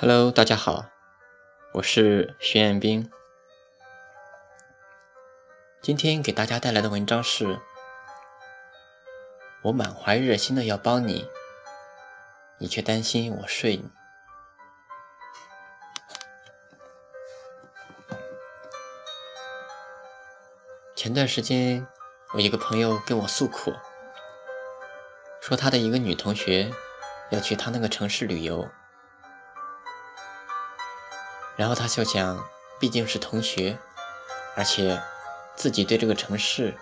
Hello，大家好，我是徐彦斌。今天给大家带来的文章是：我满怀热心的要帮你，你却担心我睡你。前段时间，我一个朋友跟我诉苦，说他的一个女同学要去他那个城市旅游。然后他就想，毕竟是同学，而且自己对这个城市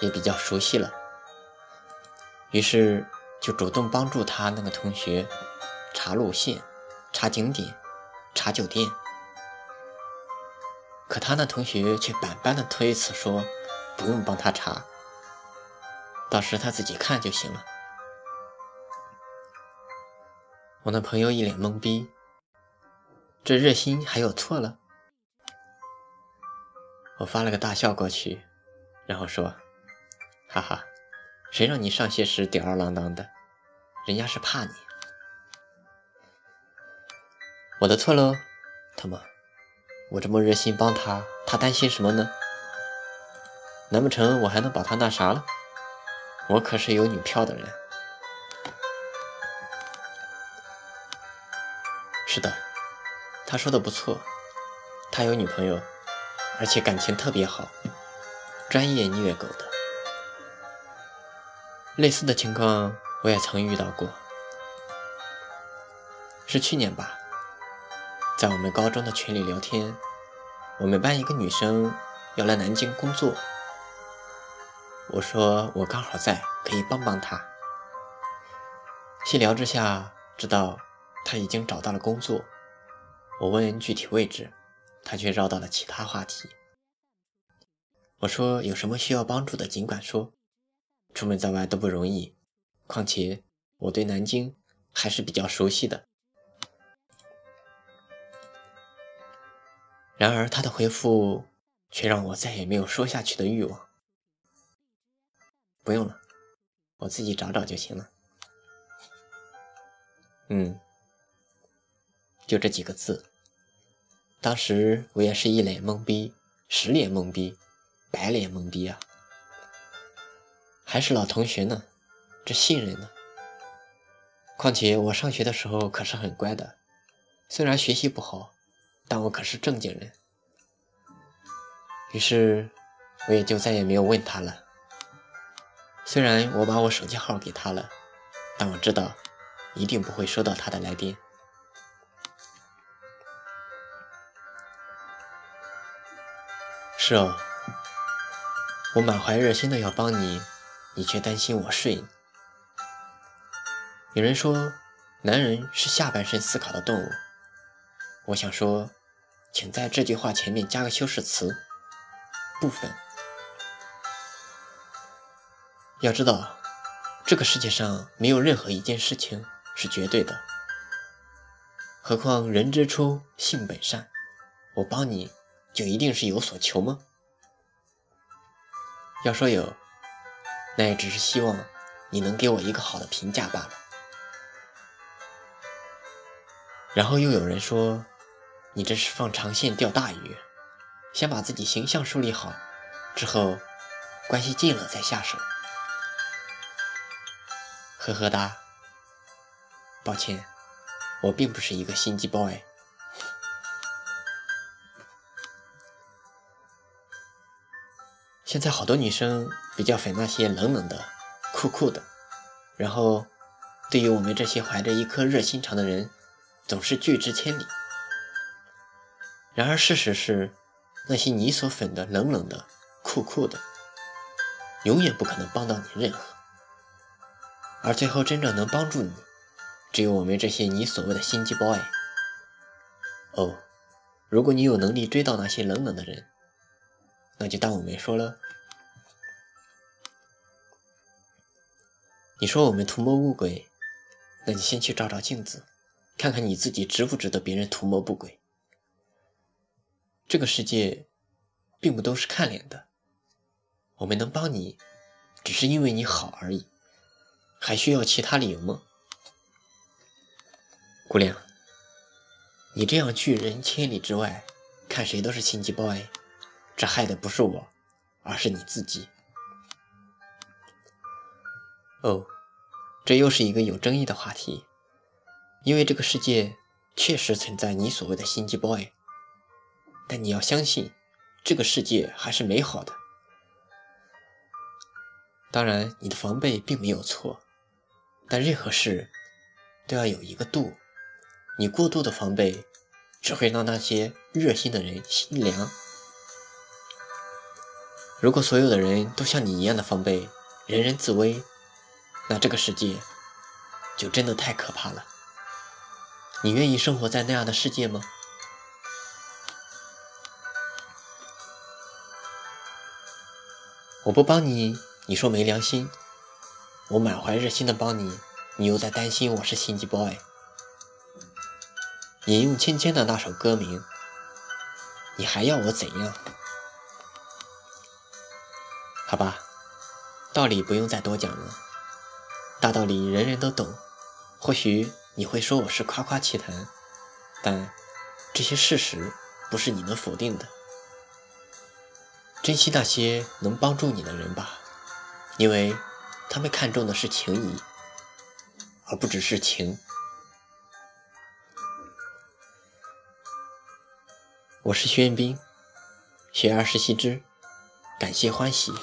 也比较熟悉了，于是就主动帮助他那个同学查路线、查景点、查酒店。可他那同学却百般的推辞，说不用帮他查，到时他自己看就行了。我那朋友一脸懵逼。这热心还有错了？我发了个大笑过去，然后说：“哈哈，谁让你上学时吊儿郎当的？人家是怕你。我的错喽，他妈！我这么热心帮他，他担心什么呢？难不成我还能把他那啥了？我可是有女票的人。是的。”他说的不错，他有女朋友，而且感情特别好，专业虐狗的。类似的情况我也曾遇到过，是去年吧，在我们高中的群里聊天，我们班一个女生要来南京工作，我说我刚好在，可以帮帮她。细聊之下，知道她已经找到了工作。我问具体位置，他却绕到了其他话题。我说有什么需要帮助的尽管说，出门在外都不容易，况且我对南京还是比较熟悉的。然而他的回复却让我再也没有说下去的欲望。不用了，我自己找找就行了。嗯。就这几个字，当时我也是一脸懵逼，十脸懵逼，百脸懵逼啊！还是老同学呢，这信任呢？况且我上学的时候可是很乖的，虽然学习不好，但我可是正经人。于是我也就再也没有问他了。虽然我把我手机号给他了，但我知道一定不会收到他的来电。是哦，我满怀热心的要帮你，你却担心我睡。有人说，男人是下半身思考的动物。我想说，请在这句话前面加个修饰词，部分。要知道，这个世界上没有任何一件事情是绝对的。何况人之初，性本善，我帮你。就一定是有所求吗？要说有，那也只是希望你能给我一个好的评价罢了。然后又有人说，你这是放长线钓大鱼，先把自己形象树立好，之后关系近了再下手。呵呵哒，抱歉，我并不是一个心机 boy。现在好多女生比较粉那些冷冷的、酷酷的，然后对于我们这些怀着一颗热心肠的人，总是拒之千里。然而事实是，那些你所粉的冷冷的、酷酷的，永远不可能帮到你任何。而最后真正能帮助你，只有我们这些你所谓的心机 boy。哦，如果你有能力追到那些冷冷的人。那就当我没说了。你说我们图谋不轨，那你先去照照镜子，看看你自己值不值得别人图谋不轨。这个世界，并不都是看脸的。我们能帮你，只是因为你好而已，还需要其他理由吗？姑娘，你这样拒人千里之外，看谁都是心机 boy，这害的不是我，而是你自己。哦，这又是一个有争议的话题，因为这个世界确实存在你所谓的心机 boy，但你要相信，这个世界还是美好的。当然，你的防备并没有错，但任何事都要有一个度。你过度的防备，只会让那些热心的人心凉。如果所有的人都像你一样的防备，人人自危，那这个世界就真的太可怕了。你愿意生活在那样的世界吗？我不帮你。你说没良心，我满怀热心的帮你，你又在担心我是心机 boy。引用芊芊的那首歌名，你还要我怎样？好吧，道理不用再多讲了，大道理人人都懂。或许你会说我是夸夸其谈，但这些事实不是你能否定的。珍惜那些能帮助你的人吧。因为他们看重的是情谊，而不只是情。我是徐彦斌，学而时习之，感谢欢喜。